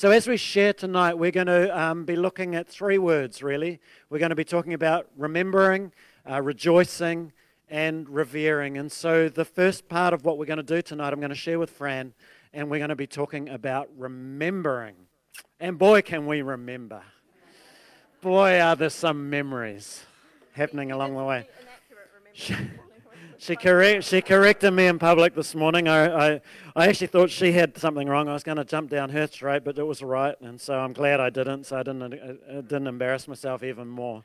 So, as we share tonight, we're going to um, be looking at three words really. We're going to be talking about remembering, uh, rejoicing, and revering. And so, the first part of what we're going to do tonight, I'm going to share with Fran, and we're going to be talking about remembering. And boy, can we remember! Boy, are there some memories happening along the way. She, correct, she corrected me in public this morning. I, I, I actually thought she had something wrong. I was going to jump down her throat, but it was right, and so I'm glad I didn't, so I didn't, uh, didn't embarrass myself even more.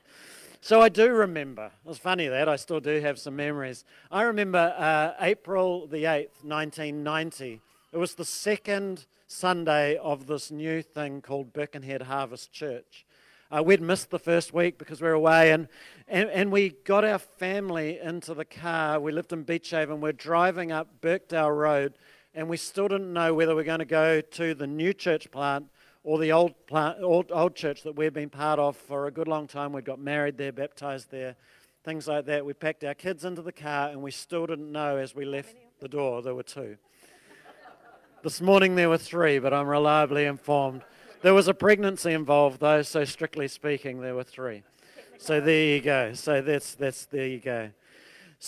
So I do remember. It was funny that I still do have some memories. I remember uh, April the 8th, 1990. It was the second Sunday of this new thing called Birkenhead Harvest Church. Uh, we'd missed the first week because we were away, and, and, and we got our family into the car. We lived in Beachhaven. We're driving up Birkdale Road, and we still didn't know whether we are going to go to the new church plant or the old, plant, old, old church that we'd been part of for a good long time. We'd got married there, baptized there, things like that. We packed our kids into the car, and we still didn't know as we left the door there were two. this morning there were three, but I'm reliably informed there was a pregnancy involved, though, so strictly speaking, there were three. So there you go. So that's, that's there you go.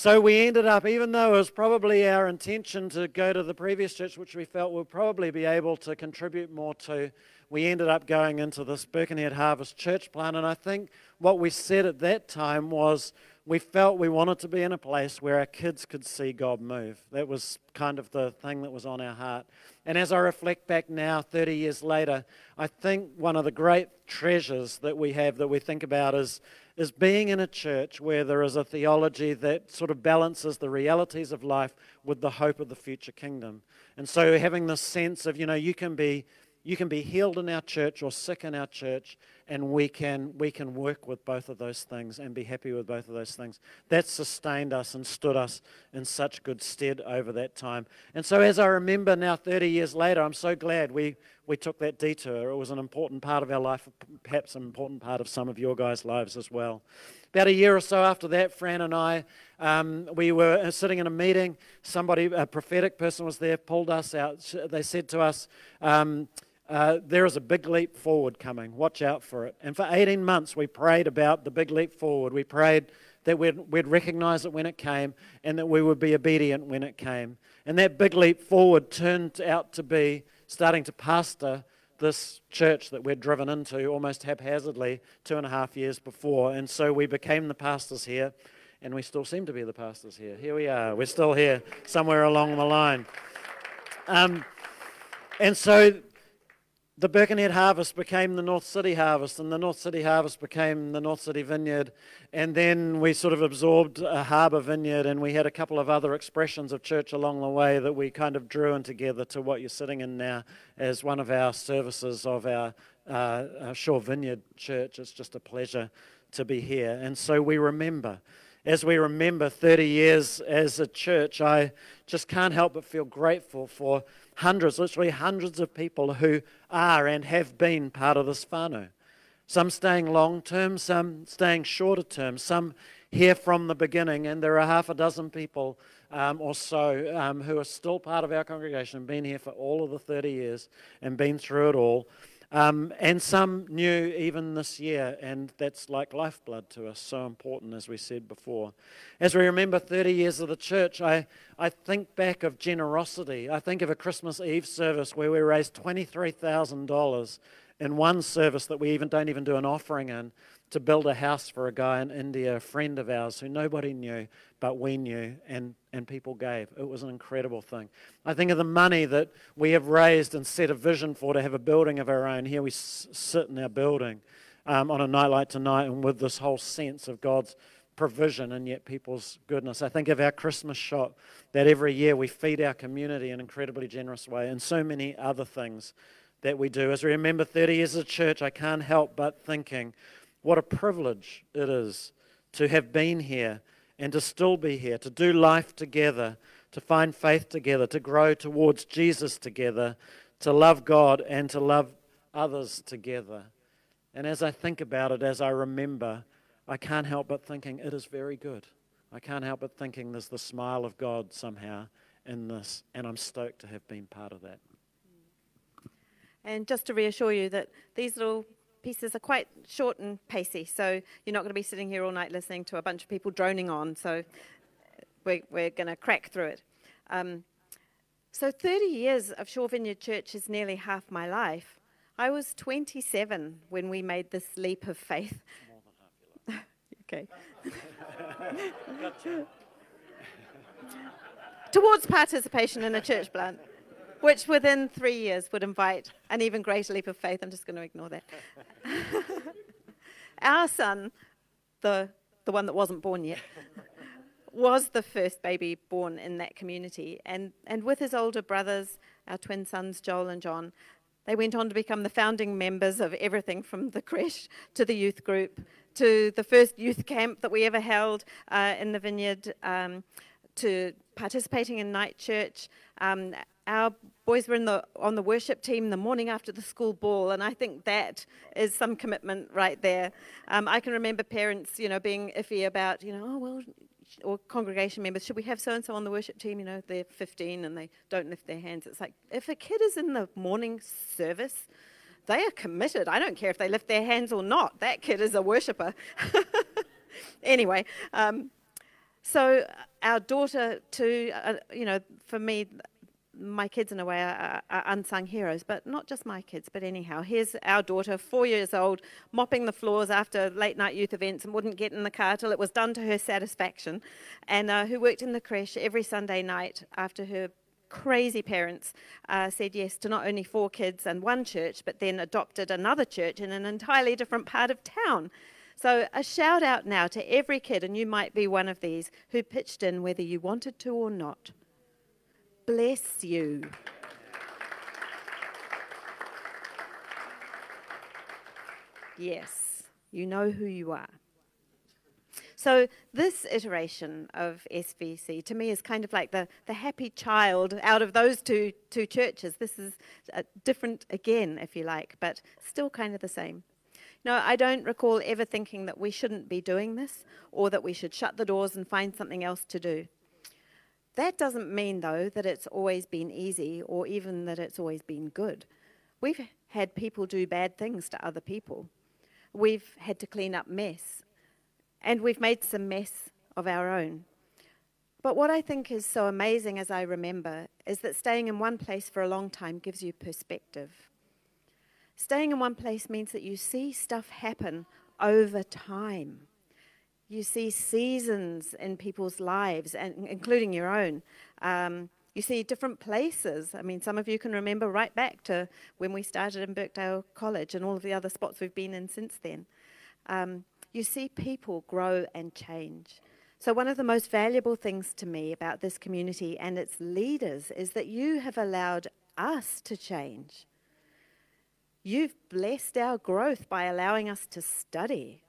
So we ended up, even though it was probably our intention to go to the previous church, which we felt we'd probably be able to contribute more to, we ended up going into this Birkenhead Harvest church plan. And I think what we said at that time was we felt we wanted to be in a place where our kids could see God move. That was kind of the thing that was on our heart. And as I reflect back now, 30 years later, I think one of the great treasures that we have that we think about is, is being in a church where there is a theology that sort of balances the realities of life with the hope of the future kingdom. And so having this sense of, you know, you can be you can be healed in our church or sick in our church, and we can, we can work with both of those things and be happy with both of those things. That sustained us and stood us in such good stead over that time. And so, as I remember now, 30 years later, I'm so glad we, we took that detour. It was an important part of our life, perhaps an important part of some of your guys' lives as well. About a year or so after that, Fran and I, um, we were sitting in a meeting. Somebody, a prophetic person was there, pulled us out. They said to us, um, uh, there is a big leap forward coming. Watch out for it. And for 18 months, we prayed about the big leap forward. We prayed that we'd, we'd recognize it when it came and that we would be obedient when it came. And that big leap forward turned out to be starting to pastor this church that we'd driven into almost haphazardly two and a half years before. And so we became the pastors here, and we still seem to be the pastors here. Here we are. We're still here somewhere along the line. Um, and so the Birkenhead Harvest became the North City Harvest, and the North City Harvest became the North City Vineyard. And then we sort of absorbed a harbour vineyard, and we had a couple of other expressions of church along the way that we kind of drew in together to what you're sitting in now as one of our services of our, uh, Shore Vineyard Church. It's just a pleasure to be here. And so we remember. As we remember 30 years as a church, I just can't help but feel grateful for hundreds, literally hundreds of people who are and have been part of this whānau. Some staying long term, some staying shorter term, some here from the beginning, and there are half a dozen people um, or so um, who are still part of our congregation, been here for all of the 30 years and been through it all. Um, and some new even this year, and that's like lifeblood to us, so important, as we said before. As we remember 30 years of the church, I, I think back of generosity. I think of a Christmas Eve service where we raised $23,000 in one service that we even don't even do an offering in to build a house for a guy in India, a friend of ours who nobody knew, but we knew, and, and people gave. It was an incredible thing. I think of the money that we have raised and set a vision for to have a building of our own. Here we s- sit in our building um, on a night like tonight, and with this whole sense of God's provision and yet people's goodness. I think of our Christmas shop that every year we feed our community in an incredibly generous way, and so many other things that we do. As we remember 30 years of church, I can't help but thinking what a privilege it is to have been here and to still be here, to do life together, to find faith together, to grow towards Jesus together, to love God and to love others together. And as I think about it, as I remember, I can't help but thinking it is very good. I can't help but thinking there's the smile of God somehow in this, and I'm stoked to have been part of that. And just to reassure you that these little pieces are quite short and pacey, so you're not going to be sitting here all night listening to a bunch of people droning on. So we're, we're going to crack through it. Um, so 30 years of Shore Vineyard Church is nearly half my life. I was 27 when we made this leap of faith. okay. Towards participation in a church plant, which within three years would invite an even greater leap of faith. I'm just going to ignore that. Our son, the, the one that wasn't born yet, was the first baby born in that community. And, and with his older brothers, our twin sons, Joel and John, they went on to become the founding members of everything from the creche to the youth group to the first youth camp that we ever held uh, in the vineyard um, to participating in night church. Um, our boys were in the, on the worship team the morning after the school ball, and I think that is some commitment right there. Um, I can remember parents, you know, being iffy about, you know, oh, well, or congregation members, should we have so and so on the worship team? You know, they're 15 and they don't lift their hands. It's like, if a kid is in the morning service, they are committed. I don't care if they lift their hands or not. That kid is a worshiper. anyway, um, so our daughter, too, uh, you know, for me, my kids, in a way, are, are, unsung heroes, but not just my kids, but anyhow. Here's our daughter, four years old, mopping the floors after late night youth events and wouldn't get in the car till it was done to her satisfaction, and uh, who worked in the creche every Sunday night after her crazy parents uh, said yes to not only four kids and one church, but then adopted another church in an entirely different part of town. So, a shout out now to every kid, and you might be one of these, who pitched in whether you wanted to or not bless you. Yes, you know who you are. So, this iteration of SVC to me is kind of like the, the happy child out of those two, two churches. This is uh, different again, if you like, but still kind of the same. No, I don't recall ever thinking that we shouldn't be doing this or that we should shut the doors and find something else to do. That doesn't mean, though, that it's always been easy or even that it's always been good. We've had people do bad things to other people. We've had to clean up mess. And we've made some mess of our own. But what I think is so amazing as I remember is that staying in one place for a long time gives you perspective. Staying in one place means that you see stuff happen over time. You see seasons in people's lives, and including your own. Um, you see different places. I mean, some of you can remember right back to when we started in Birkdale College and all of the other spots we've been in since then. Um, you see people grow and change. So, one of the most valuable things to me about this community and its leaders is that you have allowed us to change. You've blessed our growth by allowing us to study.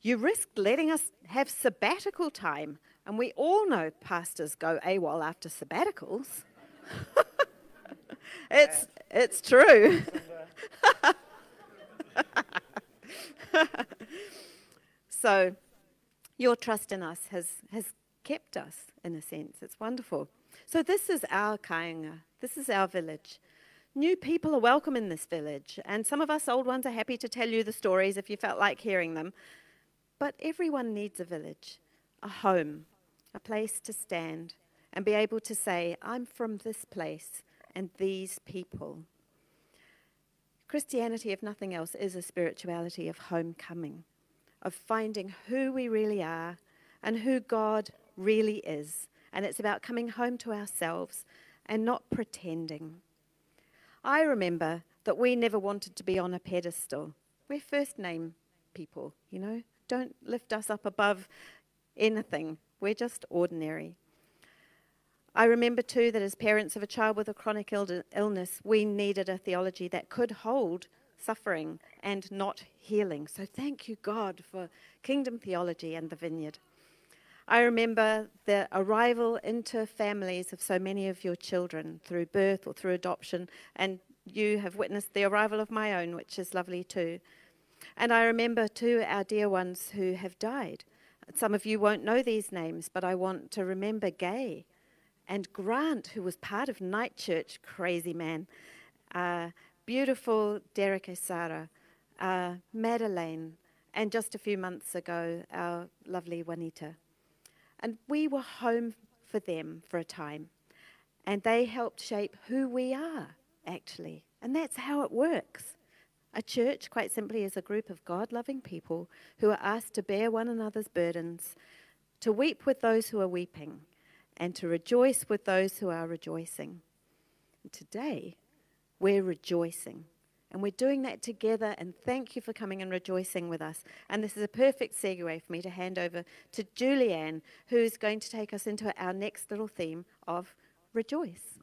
You risked letting us have sabbatical time, and we all know pastors go AWOL after sabbaticals. it's, it's true. so, your trust in us has, has kept us, in a sense. It's wonderful. So, this is our kainga, this is our village. New people are welcome in this village, and some of us old ones are happy to tell you the stories if you felt like hearing them. But everyone needs a village, a home, a place to stand and be able to say, I'm from this place and these people. Christianity, if nothing else, is a spirituality of homecoming, of finding who we really are and who God really is. And it's about coming home to ourselves and not pretending. I remember that we never wanted to be on a pedestal. We're first name people, you know. Don't lift us up above anything. We're just ordinary. I remember too that as parents of a child with a chronic illness, we needed a theology that could hold suffering and not healing. So thank you, God, for kingdom theology and the vineyard. I remember the arrival into families of so many of your children through birth or through adoption, and you have witnessed the arrival of my own, which is lovely too. And I remember too our dear ones who have died. Some of you won't know these names, but I want to remember Gay and Grant, who was part of Night Church, crazy man. Uh, beautiful Derek Esara, uh, Madeleine, and just a few months ago, our lovely Juanita. And we were home for them for a time. And they helped shape who we are, actually. And that's how it works. A church, quite simply, is a group of God loving people who are asked to bear one another's burdens, to weep with those who are weeping, and to rejoice with those who are rejoicing. And today, we're rejoicing. And we're doing that together, and thank you for coming and rejoicing with us. And this is a perfect segue for me to hand over to Julianne, who's going to take us into our next little theme of rejoice.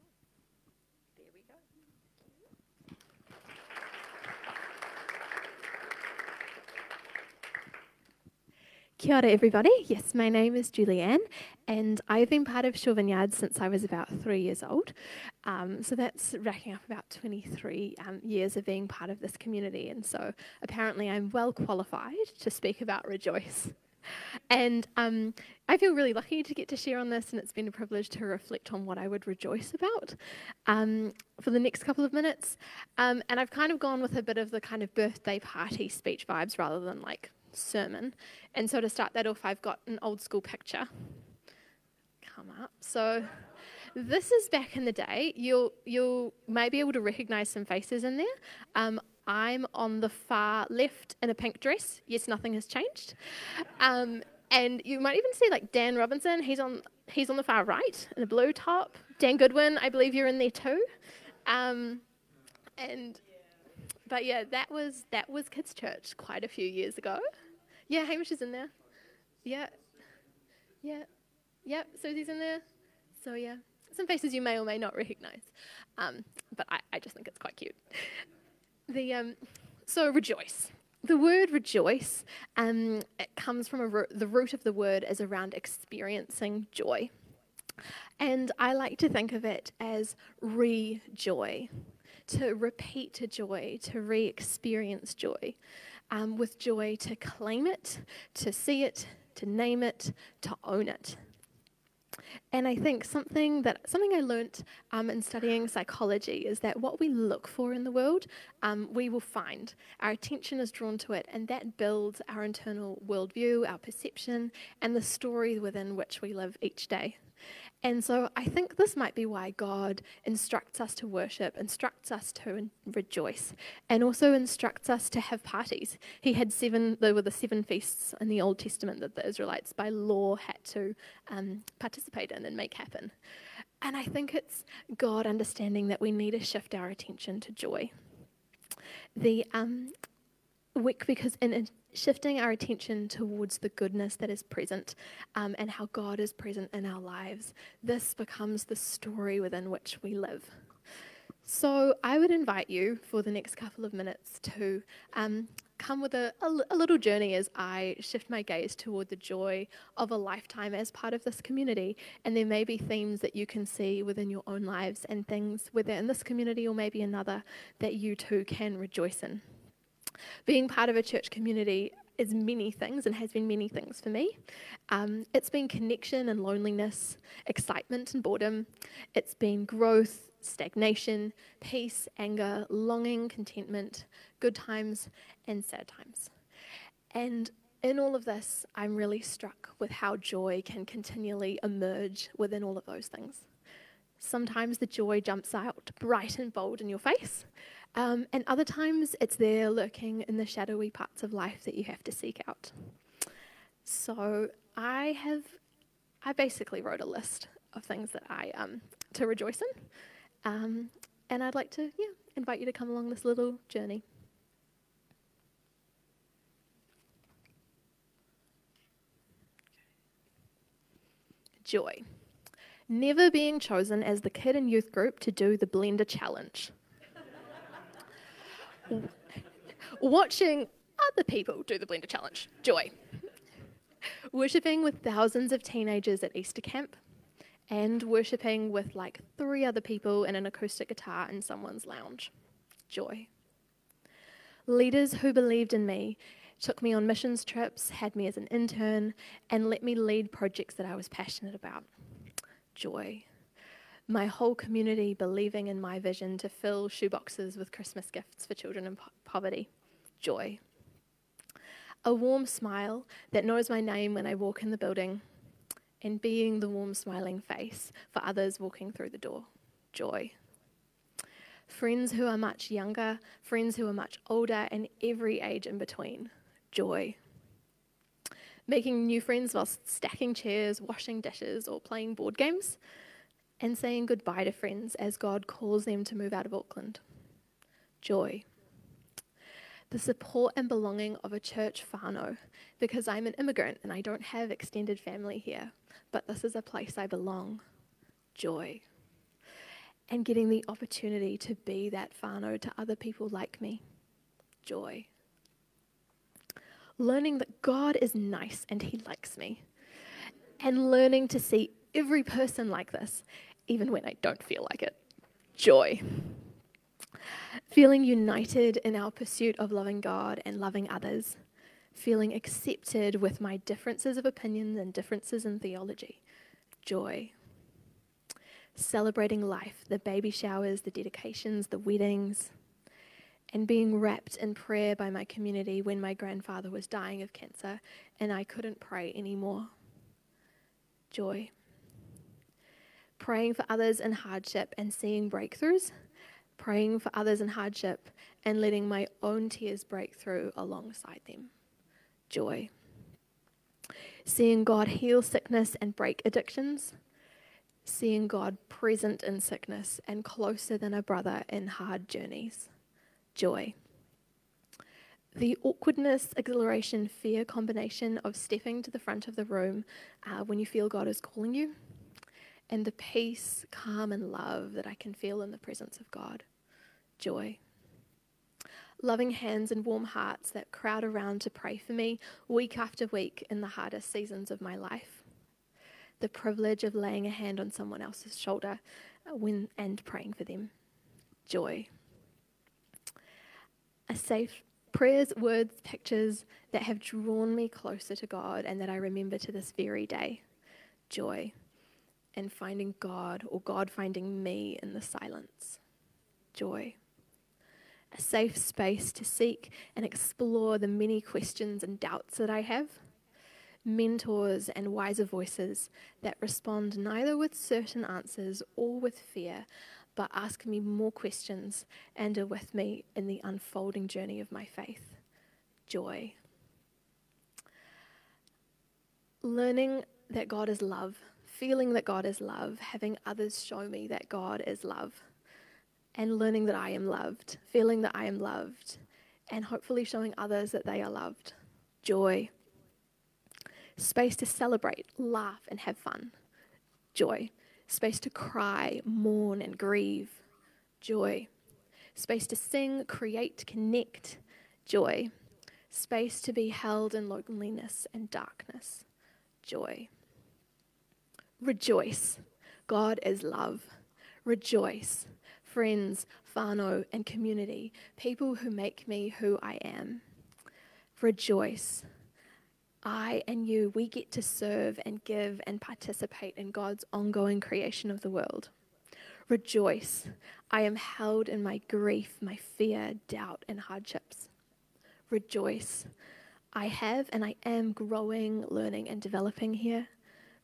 Kia ora, everybody. Yes, my name is Julianne, and I've been part of Shore Vineyard since I was about three years old. Um, so that's racking up about 23 um, years of being part of this community, and so apparently I'm well qualified to speak about Rejoice. And um, I feel really lucky to get to share on this, and it's been a privilege to reflect on what I would rejoice about um, for the next couple of minutes. Um, and I've kind of gone with a bit of the kind of birthday party speech vibes rather than like sermon. And so to start that off, I've got an old school picture come up. So this is back in the day. You'll you'll may be able to recognise some faces in there. Um, I'm on the far left in a pink dress. Yes, nothing has changed. Um, and you might even see like Dan Robinson. He's on he's on the far right in a blue top. Dan Goodwin, I believe you're in there too. Um, and but yeah, that was that was kids' church quite a few years ago. Yeah, Hamish is in there. Yeah. Yeah. Yep, Susie's in there. So, yeah, some faces you may or may not recognize. Um, but I, I, just think it's quite cute. The, um, so, rejoice. The word rejoice um, it comes from ro- the root of the word is around experiencing joy. And I like to think of it as re-joy, to repeat joy, to re-experience joy um, with joy to claim it, to see it, to name it, to own it. And I think something that something I learnt um, in studying psychology is that what we look for in the world, um, we will find. Our attention is drawn to it, and that builds our internal worldview, our perception, and the story within which we live each day. And so I think this might be why God instructs us to worship, instructs us to rejoice, and also instructs us to have parties. He had seven, there were the seven feasts in the Old Testament that the Israelites by law had to um, participate in and make happen. And I think it's God understanding that we need to shift our attention to joy. The um, because in shifting our attention towards the goodness that is present um, and how God is present in our lives, this becomes the story within which we live. So, I would invite you for the next couple of minutes to um, come with a, a, a, little journey as I shift my gaze toward the joy of a lifetime as part of this community. And there may be themes that you can see within your own lives and things, whether in this community or maybe another, that you too can rejoice in. Being part of a church community is many things and has been many things for me. Um, it's been connection and loneliness, excitement and boredom. It's been growth, stagnation, peace, anger, longing, contentment, good times, and sad times. And in all of this, I'm really struck with how joy can continually emerge within all of those things. Sometimes the joy jumps out bright and bold in your face, um, and other times it's there lurking in the shadowy parts of life that you have to seek out. So I have, I basically wrote a list of things that I um, to rejoice in, um, and I'd like to yeah invite you to come along this little journey. joy. Never being chosen as the kid in youth group to do the blender challenge. Watching other people do the blender challenge, joy. Worshipping with thousands of teenagers at Easter camp, and worshipping with like three other people and an acoustic guitar in someone's lounge, joy. Leaders who believed in me took me on missions trips, had me as an intern, and let me lead projects that I was passionate about. Joy. My whole community believing in my vision to fill shoeboxes with Christmas gifts for children in po- poverty. Joy. A warm smile that knows my name when I walk in the building, and being the warm, smiling face for others walking through the door. Joy friends who are much younger, friends who are much older, and every age in between joy. Making new friends whilst stacking chairs, washing dishes, or playing board games, and saying goodbye to friends as God calls them to move out of Auckland. Joy. The support and belonging of a church whānau, because I'm an immigrant and I don't have extended family here, but this is a place I belong. Joy. And getting the opportunity to be that whānau to other people like me. Joy learning that God is nice and He likes me, and learning to see every person like this, even when I don't feel like it. Joy. Feeling united in our pursuit of loving God and loving others. Feeling accepted with my differences of opinions and differences in theology. Joy. Celebrating life, the baby showers, the dedications, the weddings and being wrapped in prayer by my community when my grandfather was dying of cancer and I couldn't pray anymore. Joy. Praying for others in hardship and seeing breakthroughs. Praying for others in hardship and letting my own tears break through alongside them. Joy. Seeing God heal sickness and break addictions. Seeing God present in sickness and closer than a brother in hard journeys joy. The awkwardness, exhilaration, fear combination of stepping to the front of the room uh, when you feel God is calling you, and the peace, calm, and love that I can feel in the presence of God. Joy. Loving hands and warm hearts that crowd around to pray for me week after week in the hardest seasons of my life. The privilege of laying a hand on someone else's shoulder uh, when, and praying for them. Joy a safe prayers, words, pictures that have drawn me closer to God and that I remember to this very day. Joy and finding God or God finding me in the silence. Joy. A safe space to seek and explore the many questions and doubts that I have. Mentors and wiser voices that respond neither with certain answers or with fear, but ask me more questions and are with me in the unfolding journey of my faith. Joy. Learning that God is love, feeling that God is love, having others show me that God is love, and learning that I am loved, feeling that I am loved, and hopefully showing others that they are loved. Joy. Space to celebrate, laugh, and have fun. Joy space to cry, mourn, and grieve, joy, space to sing, create, connect, joy, space to be held in loneliness and darkness, joy. Rejoice, God is love. Rejoice, friends, whānau, and community, people who make me who I am. Rejoice, I and you, we get to serve and give and participate in God's ongoing creation of the world. Rejoice. I am held in my grief, my fear, doubt, and hardships. Rejoice. I have and I am growing, learning, and developing here.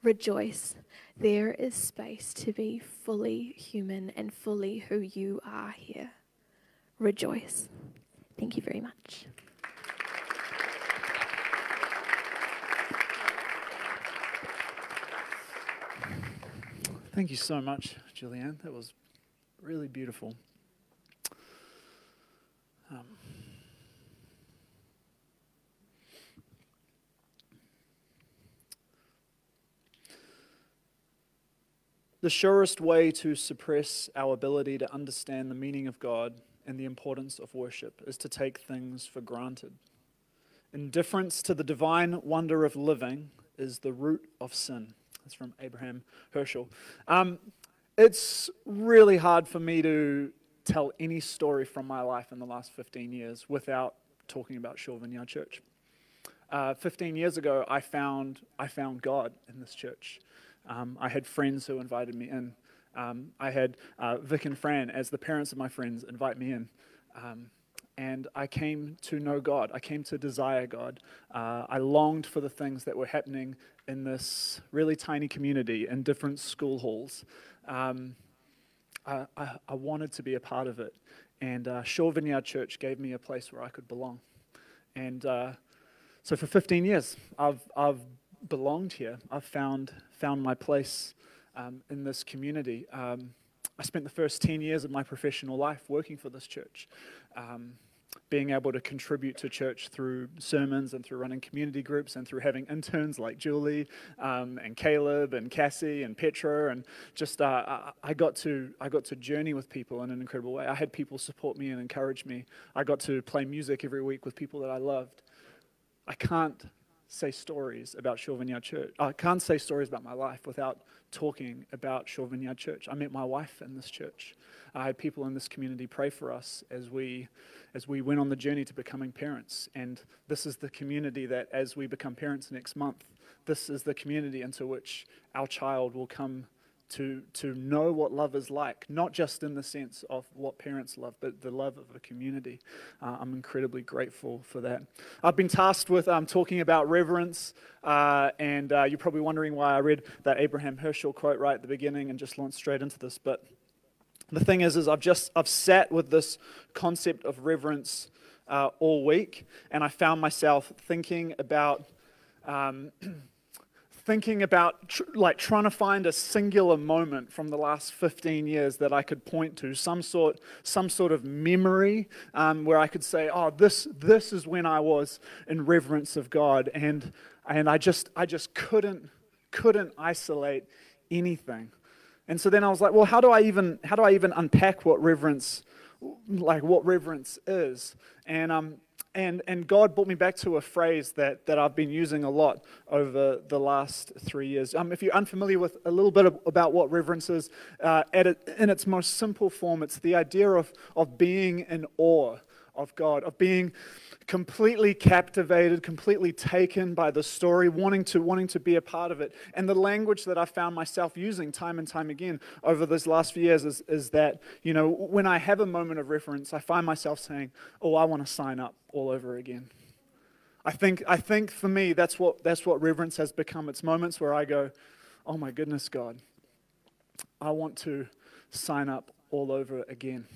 Rejoice. There is space to be fully human and fully who you are here. Rejoice. Thank you very much. Thank you so much, Julianne. That was really beautiful. The surest way to suppress our ability to understand the meaning of God and the importance of worship is to take things for granted. Indifference to the divine wonder of living is the root of sin. That's from Abraham Heschel. Um, it's really hard for me to tell any story from my life in the last 15 years without talking about Shore Vineyard Church. Uh, 15 years ago, I found, I found God in this church. Um, I had friends who invited me in. Um, I had uh, Vic and Fran, as the parents of my friends, invite me in. Um, and I came to know God. I came to desire God. Uh, I longed for the things that were happening in this really tiny community in different school halls. Um, I, I, I, wanted to be a part of it. And uh, Vineyard Church gave me a place where I could belong. And uh, so for 15 years, I've, I've belonged here. I've found, found my place um, in this community. Um, I spent the first 10 years of my professional life working for this church, um, being able to contribute to church through sermons and through running community groups and through having interns like Julie um, and Caleb and Cassie and Petra and just uh, I got to I got to journey with people in an incredible way. I had people support me and encourage me. I got to play music every week with people that I loved. I can't say stories about Shore Church. I can't say stories about my life without talking about Shore Church. I met my wife in this church. I had people in this community pray for us as we as we went on the journey to becoming parents. And this is the community that as we become parents next month, this is the community into which our child will come to, to know what love is like, not just in the sense of what parents love, but the love of a community. Uh, I'm incredibly grateful for that. I've been tasked with um, talking about reverence, uh, and uh, you're probably wondering why I read that Abraham Heschel quote right at the beginning and just launched straight into this. But the thing is, is I've just I've sat with this concept of reverence uh, all week, and I found myself thinking about. Um, thinking about tr- like trying to find a singular moment from the last 15 years that I could point to, some sort, some sort of memory um, where I could say, oh, this, this is when I was in reverence of God. And, and I, just, I just couldn't, couldn't isolate anything. And so then I was like, well, how do I even, how do I even unpack what reverence, like what reverence is? And, um, and, and God brought me back to a phrase that, that I've been using a lot over the last three years. Um, if you're unfamiliar with a little bit of, about what reverence is, uh, it, in its most simple form, it's the idea of, of being in awe of God, of being completely captivated, completely taken by the story, wanting to wanting to be a part of it. And the language that I found myself using time and time again over those last few years is, is that, you know, when I have a moment of reference, I find myself saying, Oh, I want to sign up all over again. I think I think for me that's what that's what reverence has become. It's moments where I go, Oh my goodness, God, I want to sign up all over again.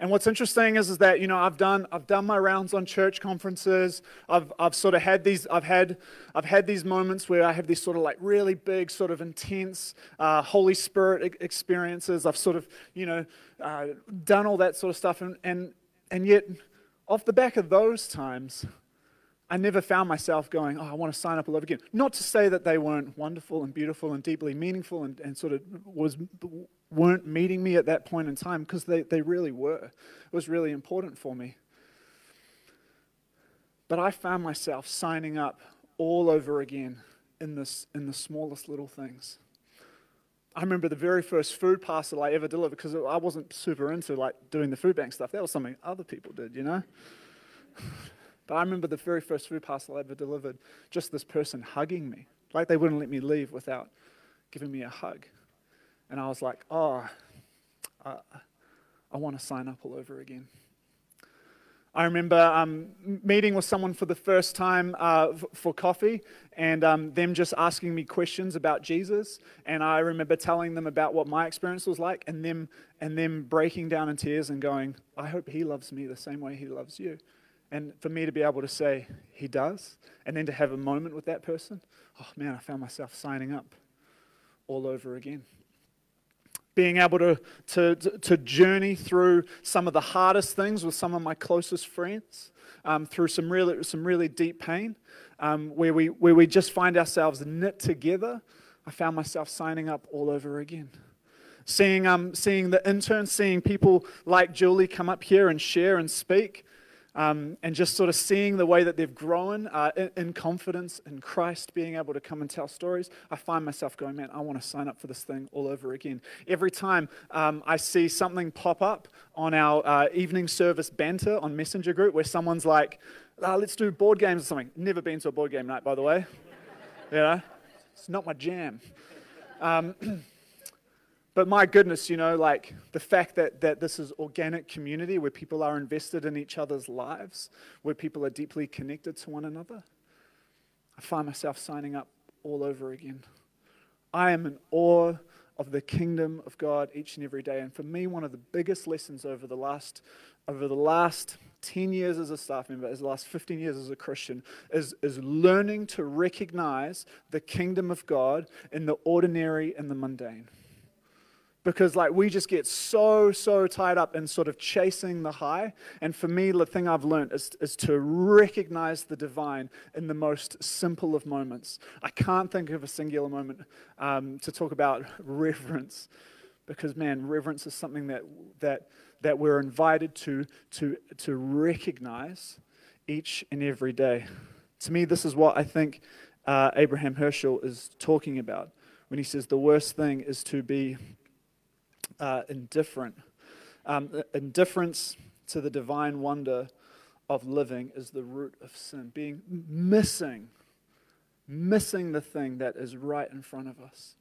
And what's interesting is, is that you know I've done I've done my rounds on church conferences. I've I've sort of had these I've had I've had these moments where I have these sort of like really big sort of intense uh, Holy Spirit experiences. I've sort of you know uh, done all that sort of stuff, and and and yet off the back of those times, I never found myself going, oh, I want to sign up all over again. Not to say that they weren't wonderful and beautiful and deeply meaningful and, and sort of was weren't meeting me at that point in time because they, they really were. It was really important for me. But I found myself signing up all over again in, this, in the smallest little things. I remember the very first food parcel I ever delivered because I wasn't super into like doing the food bank stuff. That was something other people did, you know. but I remember the very first food parcel I ever delivered. Just this person hugging me, like they wouldn't let me leave without giving me a hug. And I was like, oh, I, I want to sign up all over again. I remember um, meeting with someone for the first time uh, for coffee and um, them just asking me questions about Jesus. And I remember telling them about what my experience was like and them, and them breaking down in tears and going, I hope he loves me the same way he loves you. And for me to be able to say, he does, and then to have a moment with that person, oh man, I found myself signing up all over again being able to, to, to journey through some of the hardest things with some of my closest friends, um, through some really, some really deep pain, um, where, we, where we just find ourselves knit together I found myself signing up all over again. Seeing, um, seeing the interns, seeing people like Julie come up here and share and speak, um, and just sort of seeing the way that they've grown uh, in, in, confidence in Christ, being able to come and tell stories, I find myself going, man, I want to sign up for this thing all over again. Every time um, I see something pop up on our uh, evening service banter on Messenger group where someone's like, oh, let's do board games or something. Never been to a board game night, by the way. you know, it's not my jam. Um, But my goodness, you know, like the fact that, that this is organic community where people are invested in each other's lives, where people are deeply connected to one another, I find myself signing up all over again. I am in awe of the kingdom of God each and every day. And for me, one of the biggest lessons over the last, over the last 10 years as a staff member, as the last 15 years as a Christian, is, is learning to recognize the kingdom of God in the ordinary and the mundane because like we just get so so tied up in sort of chasing the high. And for me the thing i've learned is, is to recognize the divine in the most simple of moments. I can't think of a singular moment um, to talk about reverence because man reverence is something that that that we're invited to to to recognize each and every day. To me this is what i think uh, abraham heschel is talking about when he says the worst thing is to be uh, indifferent. Um, indifference to the divine wonder of living is the root of sin. Being missing, missing the thing that is right in front of us.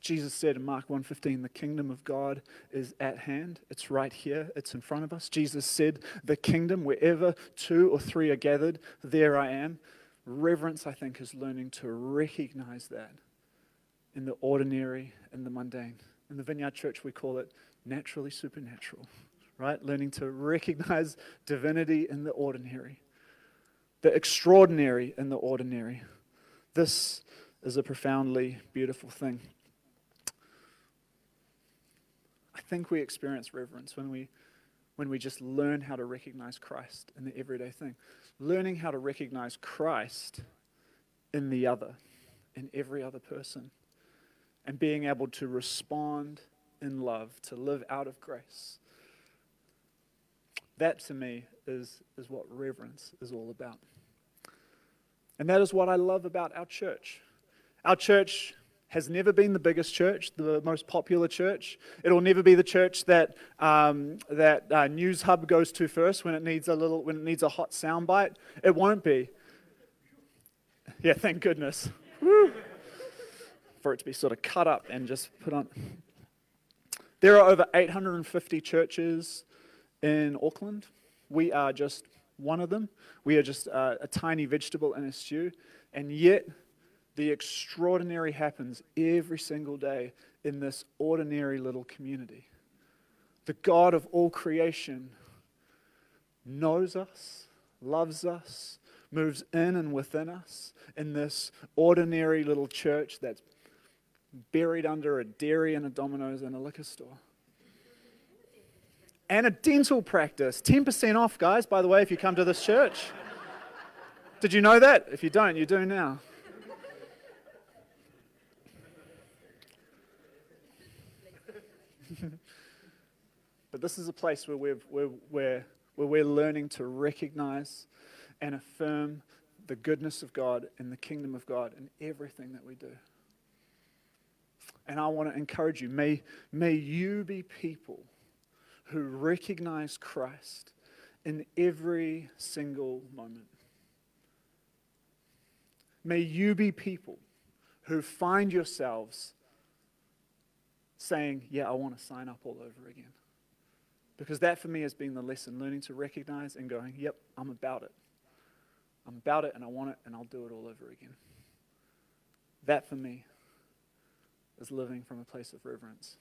Jesus said in Mark 1:15, "The kingdom of God is at hand. It's right here. It's in front of us." Jesus said, "The kingdom, wherever two or three are gathered, there I am." Reverence, I think, is learning to recognize that in the ordinary and the mundane. In the Vineyard Church, we call it naturally supernatural, right? Learning to recognize divinity in the ordinary, the extraordinary in the ordinary. This is a profoundly beautiful thing. I think we experience reverence when we when we just learn how to recognize Christ in the everyday thing. Learning how to recognize Christ in the other, in every other person and being able to respond in love, to live out of grace. That to me is, is what reverence is all about. And that is what I love about our church. Our church has never been the biggest church, the most popular church. It'll never be the church that um, that uh, Newshub goes to first when it needs a little when it needs a hot soundbite. It won't be. Yeah, thank goodness for it to be sort of cut up and just put on. There are over 850 churches in Auckland. We are just one of them. We are just uh, a tiny vegetable in a stew. And yet, the extraordinary happens every single day in this ordinary little community. The God of all creation knows us, loves us, moves in and within us in this ordinary little church that's buried under a dairy and a Domino's and a liquor store. And a dental practice. 10% off, guys, by the way, if you come to this church. Did you know that? If you don't, you do now. but this is a place where we're, where, where, where we're learning to recognize and affirm the goodness of God and the kingdom of God in everything that we do. And I want to encourage you may, may you be people who recognize Christ in every single moment. May you be people who find yourselves saying, Yeah, I want to sign up all over again. Because that for me has been the lesson learning to recognize and going, Yep, I'm about it. I'm about it and I want it and I'll do it all over again. That for me is living from a place of reverence.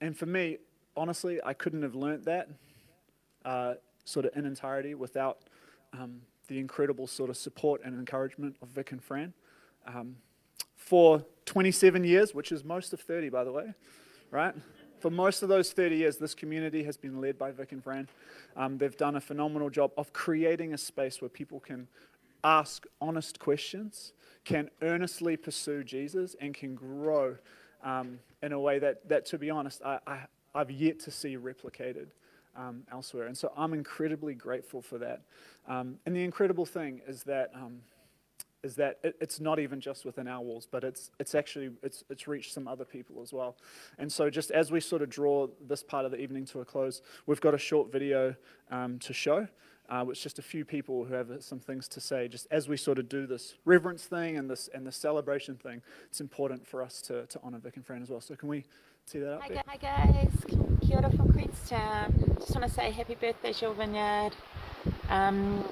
And for me, honestly, I couldn't have learnt that uh, sort of in entirety without um, the incredible sort of support and encouragement of Vic and Fran. Um, for 27 years, which is most of 30, by the way, right? For most of those 30 years, this community has been led by Vic and Fran. Um, they've done a phenomenal job of creating a space where people can ask honest questions, can earnestly pursue Jesus, and can grow um, in a way that, that to be honest, I, I, I've yet to see replicated um, elsewhere. And so I'm incredibly grateful for that. Um, and the incredible thing is that um, is that it, it's not even just within our walls, but it's it's actually it's it's reached some other people as well. And so just as we sort of draw this part of the evening to a close, we've got a short video um, to show. Uh, which just a few people who have some things to say. Just as we sort of do this reverence thing and this and the celebration thing, it's important for us to, to honour Vic and Fran as well. So can we see that up Hi, there? hi guys, Kia ora from Queenstown. Just want to say happy birthday, Shore Vineyard. Um,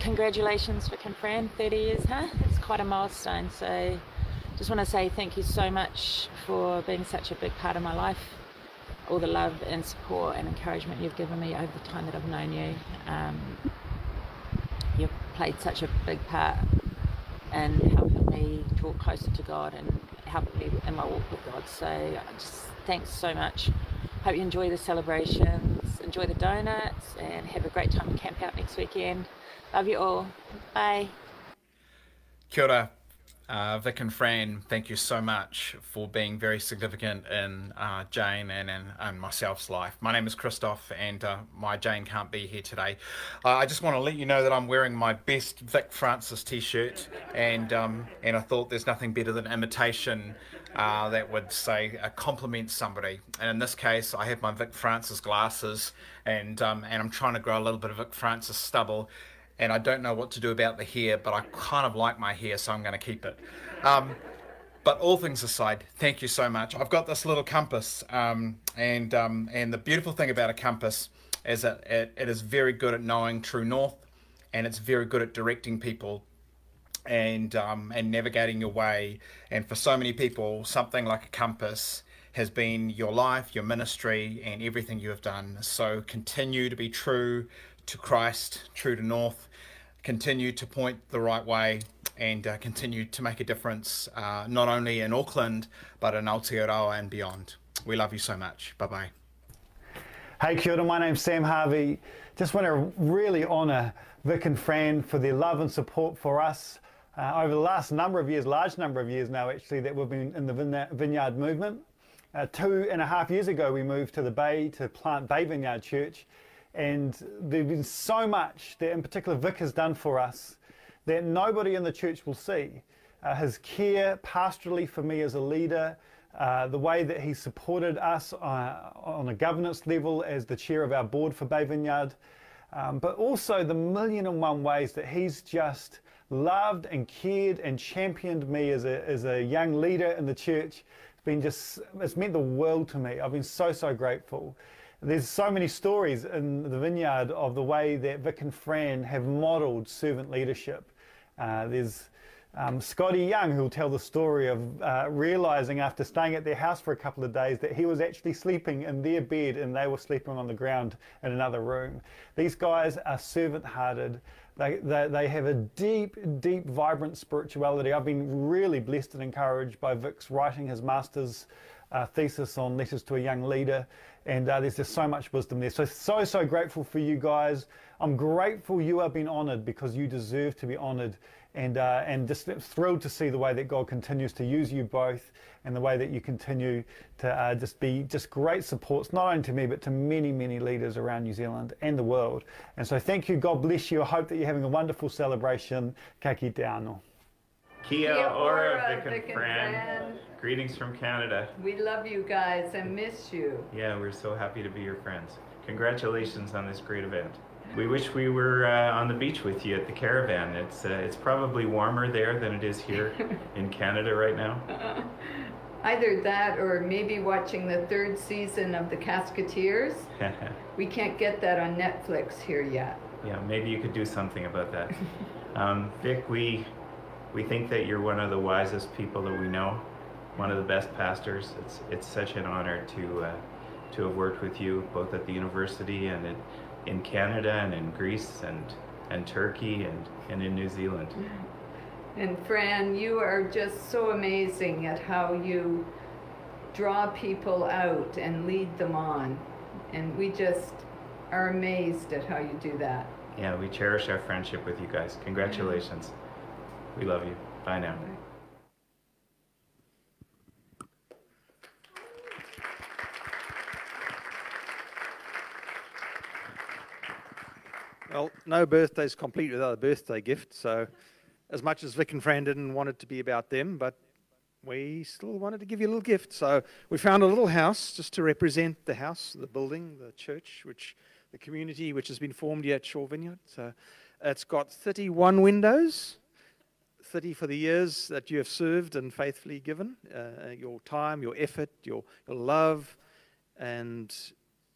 congratulations, Vic and Fran, 30 years, huh? It's quite a milestone. So just want to say thank you so much for being such a big part of my life. All the love and support and encouragement you've given me over the time that I've known you. Um, you've played such a big part in helping me draw closer to God and helping me in my walk with God. So just thanks so much. Hope you enjoy the celebrations, enjoy the donuts, and have a great time at camp out next weekend. Love you all. Bye. Kia ora, uh, Vic and Fran, thank you so much for being very significant in uh, Jane and in and myself's life. My name is Christoph, and uh, my Jane can't be here today. Uh, I just want to let you know that I'm wearing my best Vic Francis T-shirt, and um, and I thought there's nothing better than imitation uh, that would say uh, compliment somebody. And in this case, I have my Vic Francis glasses, and um, and I'm trying to grow a little bit of Vic Francis stubble and I don't know what to do about the hair, but I kind of like my hair, so I'm going to keep it. Um, but all things aside, thank you so much. I've got this little compass, um, and um, and the beautiful thing about a compass is that it, it is very good at knowing true north, and it's very good at directing people and um, and navigating your way. And for so many people, something like a compass has been your life, your ministry, and everything you have done. So continue to be true to Christ, true to North. Continue to point the right way and uh, continue to make a difference, uh, not only in Auckland, but in Aotearoa and beyond. We love you so much. Bye bye. Hey, kia ora, my name's Sam Harvey. Just want to really honour Vic and Fran for their love and support for us uh, over the last number of years, large number of years now actually, that we've been in the Vineyard- movement. Uh, two and a half years ago, we moved to the Bay to plant Bay Vineyard Church, and there's been so much that, in particular, Vic has done for us that nobody in the church will see. Uh, his care pastorally for me as a leader, uh, the way that he supported us uh, on a governance level as the chair of our board for Bay Vineyard, um, but also the million and one ways that he's just loved and cared and championed me as a, as a young leader in the church. It's been just, it's meant the world to me. I've been so, so grateful. There's so many stories in the vineyard of the way that Vic and Fran have modelled servant leadership. Uh, there's um, Scotty Young who'll tell the story of uh, realizing after staying at their house for a couple of days that he was actually sleeping in their bed and they were sleeping on the ground in another room. These guys are servant hearted. They, they, they have a deep, deep, vibrant spirituality. I've been really blessed and encouraged by Vic's writing his master's uh, thesis on letters to a young leader, and uh, there's just so much wisdom there. So, so, so grateful for you guys. I'm grateful you are being honoured because you deserve to be honoured, and uh, and just thrilled to see the way that God continues to use you both, and the way that you continue to uh, just be just great supports, not only to me but to many, many leaders around New Zealand and the world. And so, thank you. God bless you. I hope that you're having a wonderful celebration. Ka kite anō. Kia, Kia ora, ora, Vic Vic and and Fran. Fran. Greetings from Canada. We love you guys and miss you. Yeah, we're so happy to be your friends. Congratulations on this great event. We wish we were uh, on the beach with you at the caravan. It's uh, it's probably warmer there than it is here in Canada right now. Either that or maybe watching the third season of The Casketeers. We can't get that on Netflix here yet. yeah, maybe you could do something about that. Um, Vic, we we think that you're one of the wisest people that we know, one of the best pastors. It's it's such an honor to uh, to have worked with you both at the university and in, in Canada and in Greece and and Turkey and, and in New Zealand. And Fran, you are just so amazing at how you draw people out and lead them on. And we just are amazed at how you do that. yeah, we cherish our friendship with you guys. Congratulations. We love you. Bye now. Well, no birthday is complete without a birthday gift. So, as much as Vic and Fran didn't want it to be about them, but we still wanted to give you a little gift. So, we found a little house just to represent the house, the building, the church, which the community which has been formed here at Shore Vineyard. So, it's got 31 windows, 30 for the years that you have served and faithfully given uh, your time, your effort, your, your love, and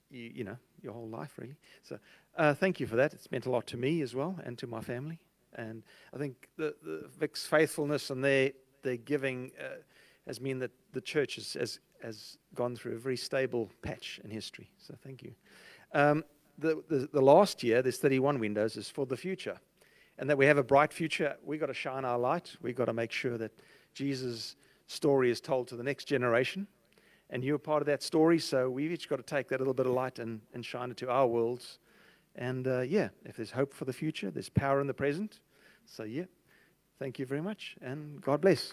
you, you know your whole life really. So uh, thank you for that. It's meant a lot to me as well and to my family. And I think the, the Vic's faithfulness and their, their giving uh, has meant that the church has, has, has, gone through a very stable patch in history. So thank you. Um, the, the, the last year, there's 31 windows, is for the future. And that we have a bright future. We've got to shine our light. We've got to make sure that Jesus' story is told to the next generation. And you're part of that story, so we've each got to take that little bit of light and, and shine it to our worlds and uh, yeah, if there's hope for the future, there's power in the present. So yeah, thank you very much, and God bless.